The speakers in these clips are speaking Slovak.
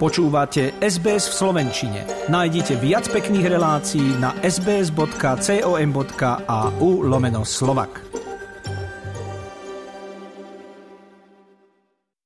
Počúvate SBS v Slovenčine. Nájdite viac pekných relácií na sbs.com.au lomeno slovak.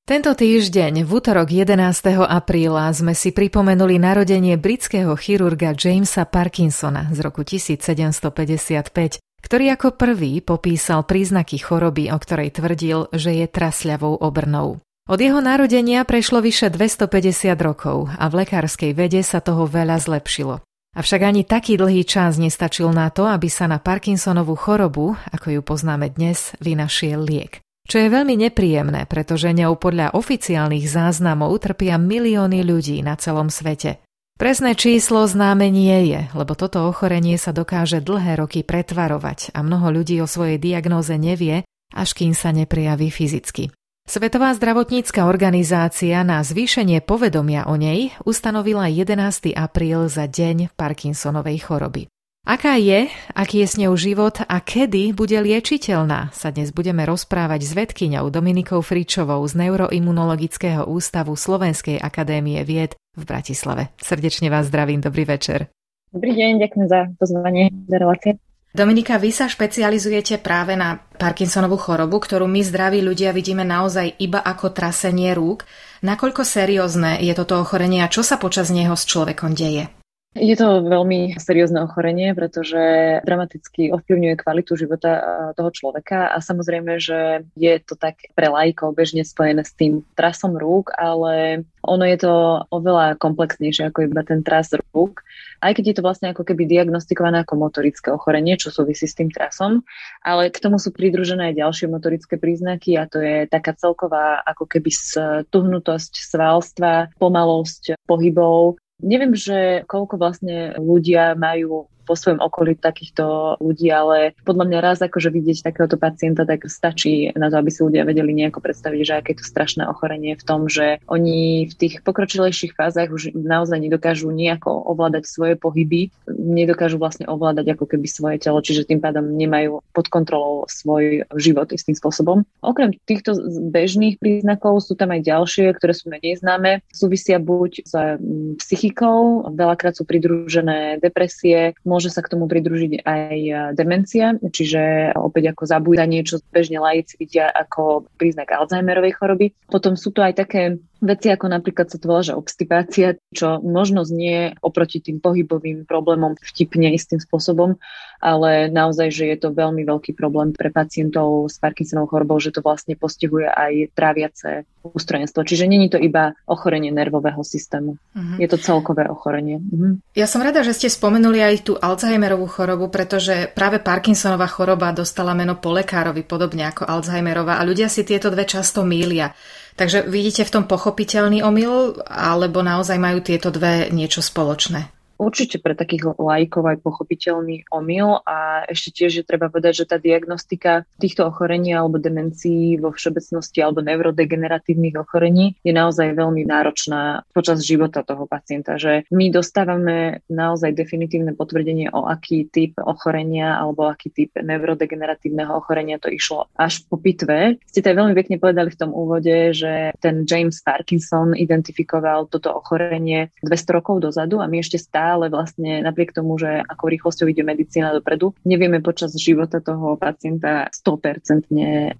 Tento týždeň, v útorok 11. apríla, sme si pripomenuli narodenie britského chirurga Jamesa Parkinsona z roku 1755, ktorý ako prvý popísal príznaky choroby, o ktorej tvrdil, že je trasľavou obrnou. Od jeho narodenia prešlo vyše 250 rokov a v lekárskej vede sa toho veľa zlepšilo. Avšak ani taký dlhý čas nestačil na to, aby sa na Parkinsonovú chorobu, ako ju poznáme dnes, vynašiel liek. Čo je veľmi nepríjemné, pretože ňou podľa oficiálnych záznamov trpia milióny ľudí na celom svete. Presné číslo známe nie je, lebo toto ochorenie sa dokáže dlhé roky pretvarovať a mnoho ľudí o svojej diagnóze nevie, až kým sa neprijaví fyzicky. Svetová zdravotnícka organizácia na zvýšenie povedomia o nej ustanovila 11. apríl za deň Parkinsonovej choroby. Aká je, aký je s ňou život a kedy bude liečiteľná, sa dnes budeme rozprávať s vedkyňou Dominikou Fričovou z Neuroimunologického ústavu Slovenskej akadémie vied v Bratislave. Srdečne vás zdravím, dobrý večer. Dobrý deň, ďakujem za pozvanie do relácie. Dominika, vy sa špecializujete práve na Parkinsonovú chorobu, ktorú my zdraví ľudia vidíme naozaj iba ako trasenie rúk. Nakoľko seriózne je toto ochorenie a čo sa počas neho s človekom deje? Je to veľmi seriózne ochorenie, pretože dramaticky ovplyvňuje kvalitu života toho človeka a samozrejme, že je to tak pre lajkov bežne spojené s tým trasom rúk, ale ono je to oveľa komplexnejšie ako iba ten tras rúk, aj keď je to vlastne ako keby diagnostikované ako motorické ochorenie, čo súvisí s tým trasom, ale k tomu sú pridružené aj ďalšie motorické príznaky a to je taká celková ako keby stuhnutosť svalstva, pomalosť pohybov, Neviem, že koľko vlastne ľudia majú vo svojom okolí takýchto ľudí, ale podľa mňa raz akože vidieť takéhoto pacienta, tak stačí na to, aby si ľudia vedeli nejako predstaviť, že aké to strašné ochorenie v tom, že oni v tých pokročilejších fázach už naozaj nedokážu nejako ovládať svoje pohyby, nedokážu vlastne ovládať ako keby svoje telo, čiže tým pádom nemajú pod kontrolou svoj život istým spôsobom. Okrem týchto bežných príznakov sú tam aj ďalšie, ktoré sú menej známe. Súvisia buď s mm, psychikou, veľakrát sú pridružené depresie, Môže sa k tomu pridružiť aj e, demencia, čiže opäť ako zabúdanie, čo bežne laici vidia ako príznak Alzheimerovej choroby. Potom sú to aj také veci ako napríklad sa to volá, že obstipácia, čo možno znie oproti tým pohybovým problémom vtipne istým spôsobom, ale naozaj, že je to veľmi veľký problém pre pacientov s Parkinsonovou chorobou, že to vlastne postihuje aj tráviace ústrojenstvo. Čiže není to iba ochorenie nervového systému. Uh-huh. Je to celkové ochorenie. Uh-huh. Ja som rada, že ste spomenuli aj tú Alzheimerovú chorobu, pretože práve Parkinsonová choroba dostala meno po lekárovi podobne ako Alzheimerová a ľudia si tieto dve často mília. Takže vidíte v tom pochopiteľný omyl, alebo naozaj majú tieto dve niečo spoločné? Určite pre takých lajkov aj pochopiteľný omyl a ešte tiež je treba povedať, že tá diagnostika týchto ochorení alebo demencií vo všeobecnosti alebo neurodegeneratívnych ochorení je naozaj veľmi náročná počas života toho pacienta, že my dostávame naozaj definitívne potvrdenie o aký typ ochorenia alebo aký typ neurodegeneratívneho ochorenia to išlo až po pitve. Ste to veľmi pekne povedali v tom úvode, že ten James Parkinson identifikoval toto ochorenie 200 rokov dozadu a my ešte stále stále vlastne napriek tomu, že ako rýchlosťou ide medicína dopredu, nevieme počas života toho pacienta 100%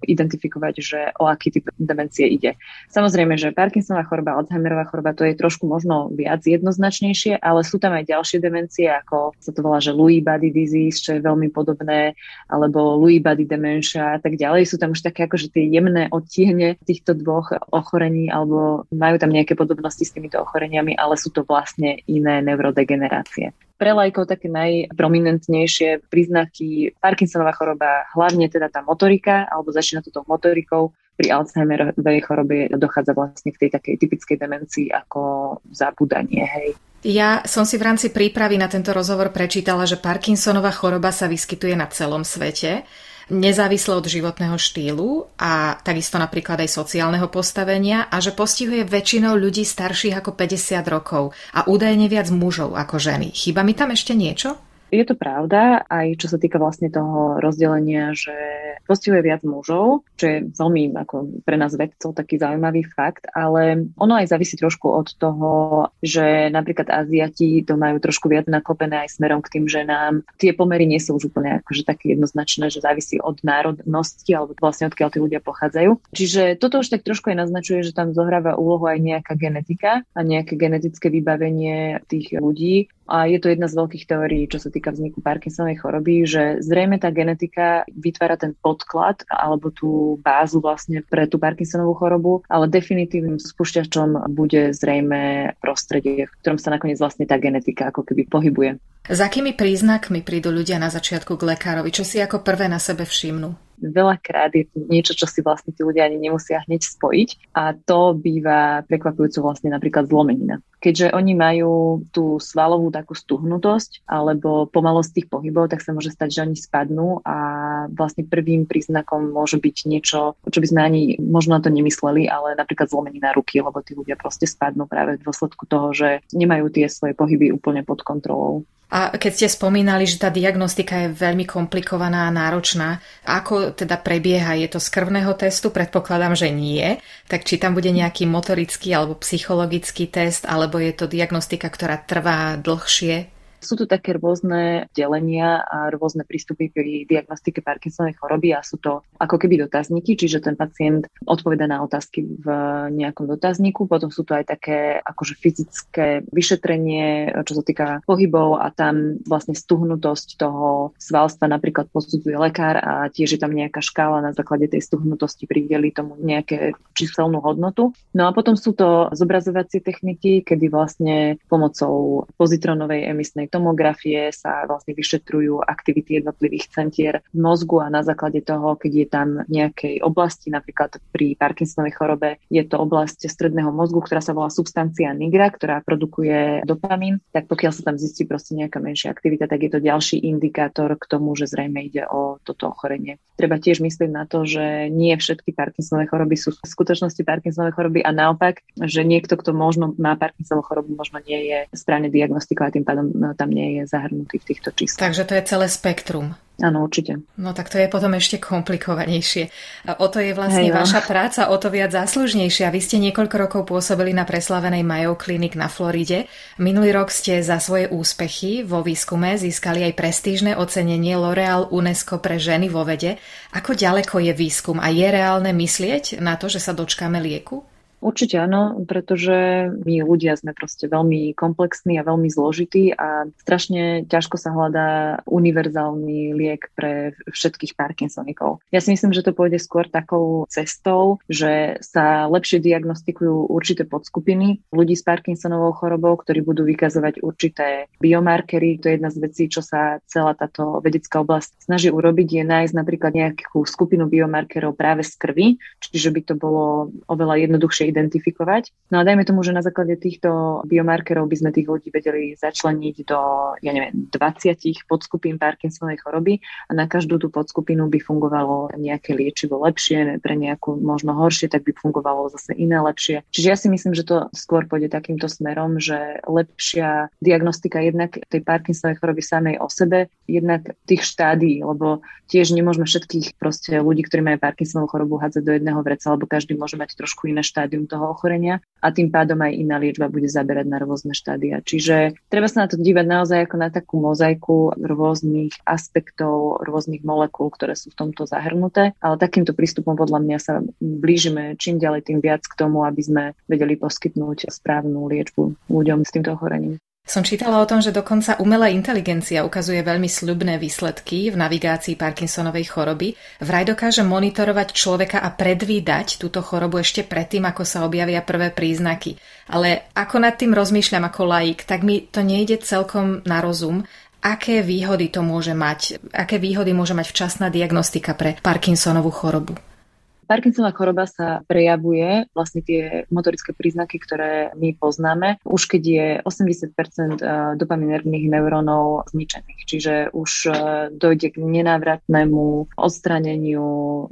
identifikovať, že o aký typ demencie ide. Samozrejme, že Parkinsonová choroba, Alzheimerová choroba, to je trošku možno viac jednoznačnejšie, ale sú tam aj ďalšie demencie, ako sa to volá, že Lewy body disease, čo je veľmi podobné, alebo Lewy body dementia a tak ďalej. Sú tam už také akože tie jemné odtiene týchto dvoch ochorení, alebo majú tam nejaké podobnosti s týmito ochoreniami, ale sú to vlastne iné neurodegenerácie generácie. Pre lajkov také najprominentnejšie príznaky Parkinsonová choroba, hlavne teda tá motorika, alebo začína to motorikou, pri Alzheimerovej chorobe dochádza vlastne k tej takej typickej demencii ako zabudanie. Hej. Ja som si v rámci prípravy na tento rozhovor prečítala, že Parkinsonová choroba sa vyskytuje na celom svete nezávisle od životného štýlu a takisto napríklad aj sociálneho postavenia a že postihuje väčšinou ľudí starších ako 50 rokov a údajne viac mužov ako ženy. Chyba mi tam ešte niečo? Je to pravda, aj čo sa týka vlastne toho rozdelenia, že postihuje viac mužov, čo je veľmi ako pre nás vedcov taký zaujímavý fakt, ale ono aj závisí trošku od toho, že napríklad Aziati to majú trošku viac naklopené aj smerom k tým ženám. Tie pomery nie sú už úplne akože také jednoznačné, že závisí od národnosti alebo vlastne odkiaľ tí ľudia pochádzajú. Čiže toto už tak trošku aj naznačuje, že tam zohráva úlohu aj nejaká genetika a nejaké genetické vybavenie tých ľudí. A je to jedna z veľkých teórií, čo sa týka vzniku Parkinsonovej choroby, že zrejme tá genetika vytvára ten podklad alebo tú bázu vlastne pre tú Parkinsonovú chorobu, ale definitívnym spúšťačom bude zrejme prostredie, v ktorom sa nakoniec vlastne tá genetika ako keby pohybuje. S akými príznakmi prídu ľudia na začiatku k lekárovi? Čo si ako prvé na sebe všimnú? Veľakrát je to niečo, čo si vlastne tí ľudia ani nemusia hneď spojiť a to býva prekvapujúco vlastne napríklad zlomenina. Keďže oni majú tú svalovú takú stuhnutosť alebo pomalosť tých pohybov, tak sa môže stať, že oni spadnú a vlastne prvým príznakom môže byť niečo, čo by sme ani možno na to nemysleli, ale napríklad zlomenina ruky, lebo tí ľudia proste spadnú práve v dôsledku toho, že nemajú tie svoje pohyby úplne pod kontrolou. A keď ste spomínali, že tá diagnostika je veľmi komplikovaná a náročná, ako teda prebieha? Je to z krvného testu? Predpokladám, že nie. Tak či tam bude nejaký motorický alebo psychologický test, alebo je to diagnostika, ktorá trvá dlhšie? Sú tu také rôzne delenia a rôzne prístupy pri diagnostike Parkinsonovej choroby a sú to ako keby dotazníky, čiže ten pacient odpoveda na otázky v nejakom dotazníku. Potom sú to aj také akože fyzické vyšetrenie, čo sa týka pohybov a tam vlastne stuhnutosť toho svalstva napríklad posudzuje lekár a tiež je tam nejaká škála na základe tej stuhnutosti prideli tomu nejaké číselnú hodnotu. No a potom sú to zobrazovacie techniky, kedy vlastne pomocou pozitronovej emisnej tomografie sa vlastne vyšetrujú aktivity jednotlivých centier v mozgu a na základe toho, keď je tam v nejakej oblasti, napríklad pri Parkinsonovej chorobe, je to oblasť stredného mozgu, ktorá sa volá substancia nigra, ktorá produkuje dopamín, tak pokiaľ sa tam zistí proste nejaká menšia aktivita, tak je to ďalší indikátor k tomu, že zrejme ide o toto ochorenie. Treba tiež myslieť na to, že nie všetky Parkinsonové choroby sú v skutočnosti Parkinsonové choroby a naopak, že niekto, kto možno má Parkinsonovú chorobu, možno nie je správne diagnostikovať, tým pádom no, tam nie je zahrnutý v týchto číslach. Takže to je celé spektrum. Áno, určite. No tak to je potom ešte komplikovanejšie. O to je vlastne Hej, no. vaša práca, o to viac záslužnejšia. Vy ste niekoľko rokov pôsobili na preslavenej Mayo Clinic na Floride. Minulý rok ste za svoje úspechy vo výskume získali aj prestížne ocenenie L'Oreal UNESCO pre ženy vo vede. Ako ďaleko je výskum a je reálne myslieť na to, že sa dočkáme lieku? Určite áno, pretože my ľudia sme proste veľmi komplexní a veľmi zložití a strašne ťažko sa hľadá univerzálny liek pre všetkých Parkinsonikov. Ja si myslím, že to pôjde skôr takou cestou, že sa lepšie diagnostikujú určité podskupiny ľudí s Parkinsonovou chorobou, ktorí budú vykazovať určité biomarkery. To je jedna z vecí, čo sa celá táto vedecká oblasť snaží urobiť, je nájsť napríklad nejakú skupinu biomarkerov práve z krvi, čiže by to bolo oveľa jednoduchšie identifikovať. No a dajme tomu, že na základe týchto biomarkerov by sme tých ľudí vedeli začleniť do, ja neviem, 20 podskupín Parkinsonovej choroby a na každú tú podskupinu by fungovalo nejaké liečivo lepšie, pre nejakú možno horšie, tak by fungovalo zase iné lepšie. Čiže ja si myslím, že to skôr pôjde takýmto smerom, že lepšia diagnostika jednak tej Parkinsonovej choroby samej o sebe, jednak tých štádií, lebo tiež nemôžeme všetkých proste ľudí, ktorí majú Parkinsonovú chorobu, hádzať do jedného vreca, lebo každý môže mať trošku iné štádium štádium toho ochorenia a tým pádom aj iná liečba bude zaberať na rôzne štádia. Čiže treba sa na to dívať naozaj ako na takú mozaiku rôznych aspektov, rôznych molekúl, ktoré sú v tomto zahrnuté, ale takýmto prístupom podľa mňa sa blížime čím ďalej tým viac k tomu, aby sme vedeli poskytnúť správnu liečbu ľuďom s týmto ochorením. Som čítala o tom, že dokonca umelá inteligencia ukazuje veľmi sľubné výsledky v navigácii Parkinsonovej choroby. Vraj dokáže monitorovať človeka a predvídať túto chorobu ešte predtým, ako sa objavia prvé príznaky. Ale ako nad tým rozmýšľam ako laik, tak mi to nejde celkom na rozum. Aké výhody to môže mať? Aké výhody môže mať včasná diagnostika pre Parkinsonovú chorobu? Parkinsonová choroba sa prejavuje, vlastne tie motorické príznaky, ktoré my poznáme, už keď je 80% eh, dopaminervných neurónov zničených. Čiže už eh, dojde k nenávratnému odstraneniu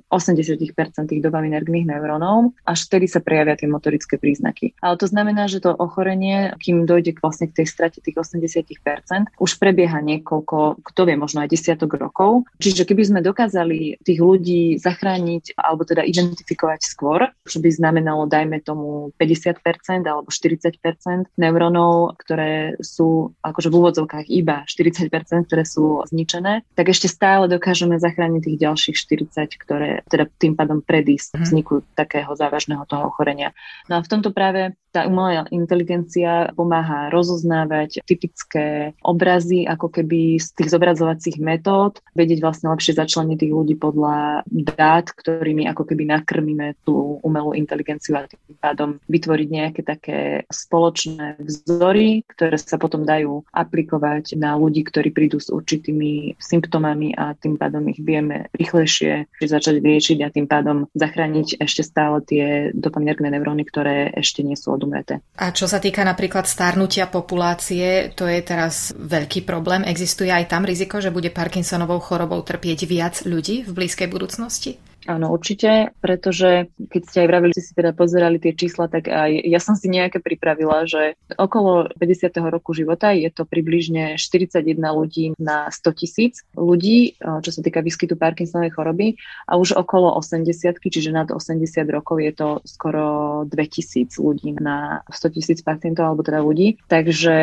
80% tých dopaminervných neurónov, až vtedy sa prejavia tie motorické príznaky. Ale to znamená, že to ochorenie, kým dojde k vlastne k tej strate tých 80%, už prebieha niekoľko, kto vie, možno aj desiatok rokov. Čiže keby sme dokázali tých ľudí zachrániť alebo teda identifikovať skôr, čo by znamenalo, dajme tomu 50% alebo 40% neurónov, ktoré sú akože v úvodzovkách iba 40%, ktoré sú zničené, tak ešte stále dokážeme zachrániť tých ďalších 40, ktoré teda tým pádom predísť mhm. vzniku takého závažného toho ochorenia. No a v tomto práve tá umelá inteligencia pomáha rozoznávať typické obrazy, ako keby z tých zobrazovacích metód, vedieť vlastne lepšie začleniť tých ľudí podľa dát, ktorými ako keby nakrmíme tú umelú inteligenciu a tým pádom vytvoriť nejaké také spoločné vzory, ktoré sa potom dajú aplikovať na ľudí, ktorí prídu s určitými symptómami a tým pádom ich vieme rýchlejšie začať liečiť a tým pádom zachrániť ešte stále tie dopaminergné neuróny, ktoré ešte nie sú od odumrete. A čo sa týka napríklad starnutia populácie, to je teraz veľký problém. Existuje aj tam riziko, že bude Parkinsonovou chorobou trpieť viac ľudí v blízkej budúcnosti? Áno, určite, pretože keď ste aj vravili, ste si teda pozerali tie čísla, tak aj ja som si nejaké pripravila, že okolo 50. roku života je to približne 41 ľudí na 100 tisíc ľudí, čo sa týka výskytu Parkinsonovej choroby a už okolo 80, čiže nad 80 rokov je to skoro 2000 ľudí na 100 tisíc pacientov alebo teda ľudí, takže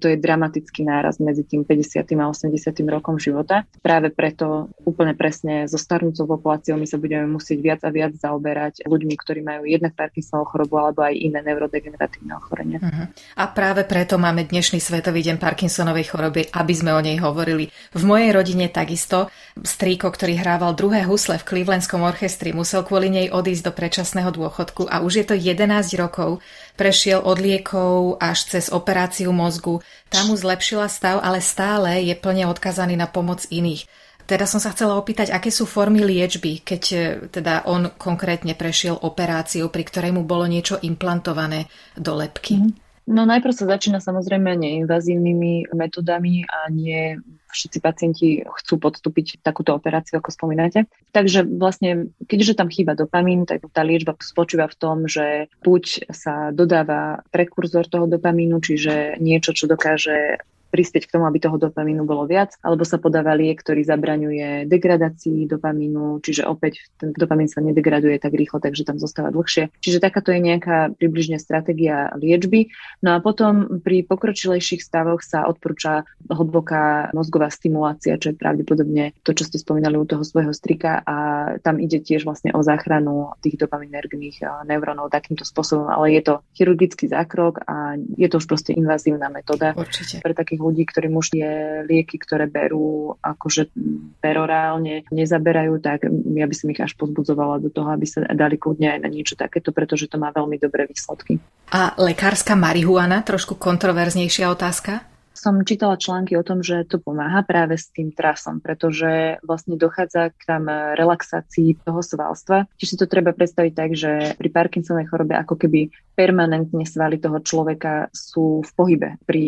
to je dramatický náraz medzi tým 50. a 80. rokom života. Práve preto úplne presne so starnúcou populáciou my sa budeme musieť viac a viac zaoberať ľuďmi, ktorí majú jednak Parkinsonovú chorobu alebo aj iné neurodegeneratívne ochorenia. Uh-huh. A práve preto máme dnešný Svetový deň Parkinsonovej choroby, aby sme o nej hovorili. V mojej rodine takisto strýko, ktorý hrával druhé husle v Clevelandskom orchestri, musel kvôli nej odísť do predčasného dôchodku a už je to 11 rokov. Prešiel od liekov až cez operáciu mozgu. Tá mu zlepšila stav, ale stále je plne odkazaný na pomoc iných. Teda som sa chcela opýtať, aké sú formy liečby, keď e, teda on konkrétne prešiel operáciu, pri ktorej mu bolo niečo implantované do lepky. Mm. No najprv sa začína samozrejme neinvazívnymi metodami a nie všetci pacienti chcú podstúpiť takúto operáciu, ako spomínate. Takže vlastne, keďže tam chýba dopamín, tak tá liečba spočíva v tom, že buď sa dodáva prekurzor toho dopamínu, čiže niečo, čo dokáže prispieť k tomu, aby toho dopamínu bolo viac, alebo sa podáva liek, ktorý zabraňuje degradácii dopamínu, čiže opäť ten dopamín sa nedegraduje tak rýchlo, takže tam zostáva dlhšie. Čiže takáto je nejaká približne stratégia liečby. No a potom pri pokročilejších stavoch sa odporúča hlboká mozgová stimulácia, čo je pravdepodobne to, čo ste spomínali u toho svojho strika a tam ide tiež vlastne o záchranu tých dopaminergných eh, neurónov takýmto spôsobom, ale je to chirurgický zákrok a je to už proste invazívna metóda Určite. pre takých ľudí, ktorým už tie lieky, ktoré berú akože perorálne, nezaberajú, tak ja by som ich až pozbudzovala do toho, aby sa dali kľudne aj na niečo takéto, pretože to má veľmi dobré výsledky. A lekárska marihuana, trošku kontroverznejšia otázka? Som čítala články o tom, že to pomáha práve s tým trasom, pretože vlastne dochádza k tam relaxácii toho svalstva. Čiže si to treba predstaviť tak, že pri Parkinsonovej chorobe ako keby permanentne svaly toho človeka sú v pohybe. Pri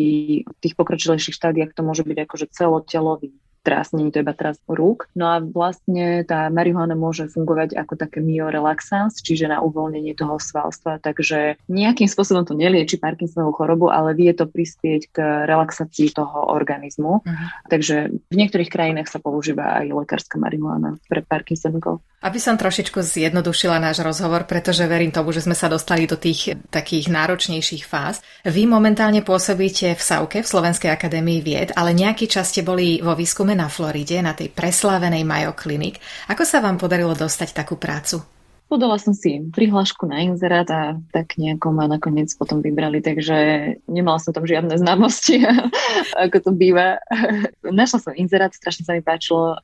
tých pokročilejších štádiách to môže byť akože celotelový teraz nie je to iba teraz rúk. No a vlastne tá marihuana môže fungovať ako také myorelaxans, čiže na uvoľnenie toho svalstva, takže nejakým spôsobom to nelieči Parkinsonovú chorobu, ale vie to prispieť k relaxácii toho organizmu. Uh-huh. Takže v niektorých krajinách sa používa aj lekárska marihuana pre Parkinsonikov. Aby som trošičku zjednodušila náš rozhovor, pretože verím tomu, že sme sa dostali do tých takých náročnejších fáz. Vy momentálne pôsobíte v SAUKE, v Slovenskej akadémii vied, ale nejaký čas ste boli vo výskume na Floride, na tej preslávenej Mayo Clinic. Ako sa vám podarilo dostať takú prácu? Podala som si prihlášku na inzerát a tak nejako ma nakoniec potom vybrali, takže nemala som tam žiadne známosti, ako to býva. Našla som inzerát, strašne sa mi páčilo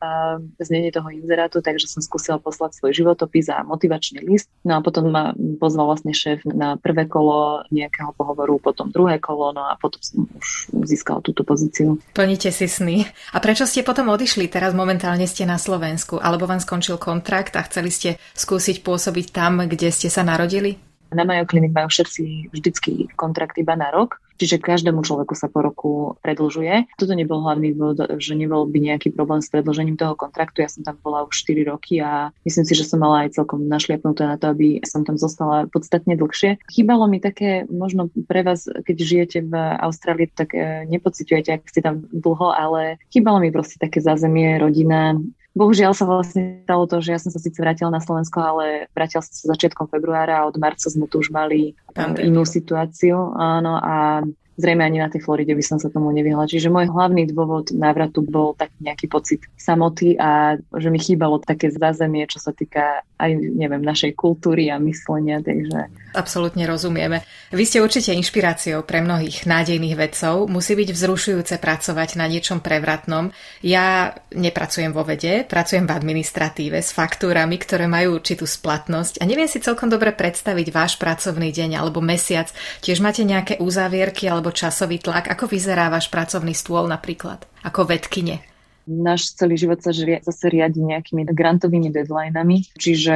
znenie toho inzerátu, takže som skúsila poslať svoj životopis a motivačný list. No a potom ma pozval vlastne šéf na prvé kolo nejakého pohovoru, potom druhé kolo, no a potom som už získala túto pozíciu. Plníte si sny. A prečo ste potom odišli? Teraz momentálne ste na Slovensku, alebo vám skončil kontrakt a chceli ste skúsiť pôsobiť tam, kde ste sa narodili? Na Mayo Clinic majú všetci vždycky kontrakt iba na rok, čiže každému človeku sa po roku predlžuje. Toto nebol hlavný dôvod, že nebol by nejaký problém s predlžením toho kontraktu. Ja som tam bola už 4 roky a myslím si, že som mala aj celkom našliapnuté na to, aby som tam zostala podstatne dlhšie. Chýbalo mi také, možno pre vás, keď žijete v Austrálii, tak eh, nepociťujete, ak ste tam dlho, ale chýbalo mi proste také zázemie, rodina, Bohužiaľ sa vlastne stalo to, že ja som sa síce vrátila na Slovensko, ale vrátila som sa začiatkom februára a od marca sme tu už mali inú situáciu. Áno, a zrejme ani na tej Floride by som sa tomu nevyhla. Čiže môj hlavný dôvod návratu bol taký nejaký pocit samoty a že mi chýbalo také zázemie, čo sa týka aj, neviem, našej kultúry a myslenia, takže... Absolutne rozumieme. Vy ste určite inšpiráciou pre mnohých nádejných vedcov. Musí byť vzrušujúce pracovať na niečom prevratnom. Ja nepracujem vo vede, pracujem v administratíve s faktúrami, ktoré majú určitú splatnosť a neviem si celkom dobre predstaviť váš pracovný deň alebo mesiac. Tiež máte nejaké uzávierky alebo časový tlak? Ako vyzerá váš pracovný stôl napríklad? Ako vedkine? Náš celý život sa zase riadi nejakými grantovými deadlinami. Čiže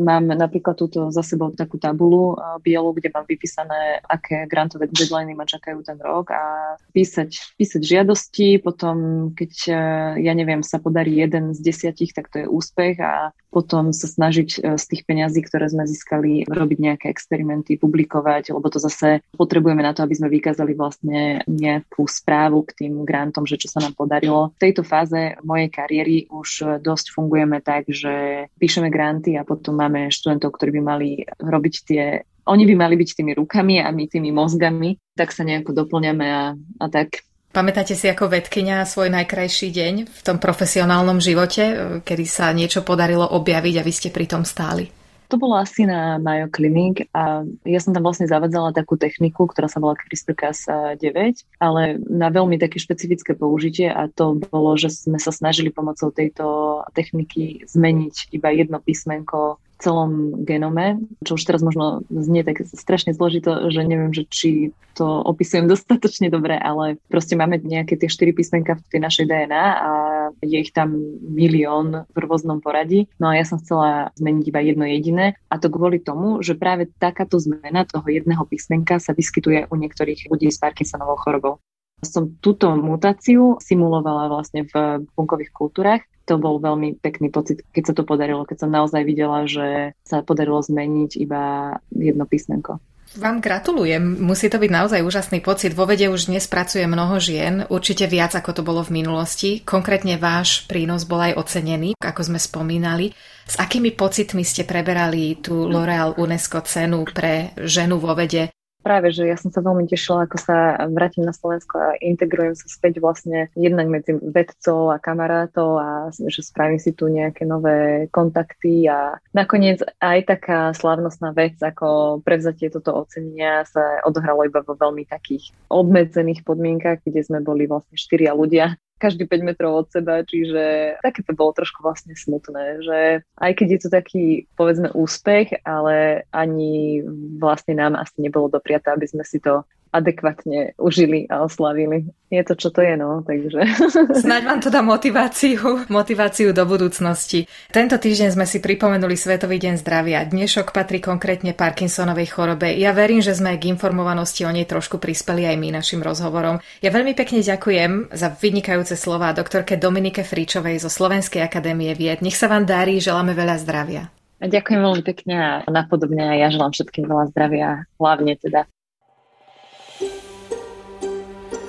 mám napríklad túto za sebou takú tabulu bielu, kde mám vypísané, aké grantové deadliny ma čakajú ten rok a písať, písať žiadosti, potom keď, e, ja neviem, sa podarí jeden z desiatich, tak to je úspech a potom sa snažiť e, z tých peňazí, ktoré sme získali, robiť nejaké experimenty, publikovať, lebo to zase potrebujeme na to, aby sme vykázali vlastne nejakú správu k tým grantom, že čo sa nám podarilo. V tejto fáze fáze mojej kariéry už dosť fungujeme tak, že píšeme granty a potom máme študentov, ktorí by mali robiť tie oni by mali byť tými rukami a my tými mozgami, tak sa nejako doplňame a, a tak. Pamätáte si ako vedkynia svoj najkrajší deň v tom profesionálnom živote, kedy sa niečo podarilo objaviť a vy ste pri tom stáli? To bolo asi na Mayo Clinic a ja som tam vlastne zavadzala takú techniku, ktorá sa volá CRISPR-Cas9, ale na veľmi také špecifické použitie a to bolo, že sme sa snažili pomocou tejto techniky zmeniť iba jedno písmenko celom genome, čo už teraz možno znie tak strašne zložito, že neviem, že či to opisujem dostatočne dobre, ale proste máme nejaké tie štyri písmenka v tej našej DNA a je ich tam milión v rôznom poradí. No a ja som chcela zmeniť iba jedno jediné a to kvôli tomu, že práve takáto zmena toho jedného písmenka sa vyskytuje u niektorých ľudí s Parkinsonovou chorobou som túto mutáciu simulovala vlastne v bunkových kultúrach to bol veľmi pekný pocit, keď sa to podarilo, keď som naozaj videla, že sa podarilo zmeniť iba jedno písmenko. Vám gratulujem. Musí to byť naozaj úžasný pocit. Vo vede už dnes pracuje mnoho žien, určite viac ako to bolo v minulosti. Konkrétne váš prínos bol aj ocenený, ako sme spomínali. S akými pocitmi ste preberali tú L'Oreal UNESCO cenu pre ženu vo vede? Práve, že ja som sa veľmi tešila, ako sa vrátim na Slovensko a integrujem sa späť vlastne jednať medzi vedcov a kamarátov a že spravím si tu nejaké nové kontakty a nakoniec aj taká slavnostná vec ako prevzatie toto ocenenia sa odohralo iba vo veľmi takých obmedzených podmienkach, kde sme boli vlastne štyria ľudia každý 5 metrov od seba, čiže také to bolo trošku vlastne smutné, že aj keď je to taký, povedzme, úspech, ale ani vlastne nám asi nebolo dopriaté, aby sme si to adekvátne užili a oslavili. Je to, čo to je, no, takže... Snaď vám to dá motiváciu, motiváciu do budúcnosti. Tento týždeň sme si pripomenuli Svetový deň zdravia. Dnešok patrí konkrétne Parkinsonovej chorobe. Ja verím, že sme k informovanosti o nej trošku prispeli aj my našim rozhovorom. Ja veľmi pekne ďakujem za vynikajúce slova doktorke Dominike Fríčovej zo Slovenskej akadémie vied. Nech sa vám darí, želáme veľa zdravia. A ďakujem veľmi pekne a napodobne ja želám všetkým veľa zdravia, hlavne teda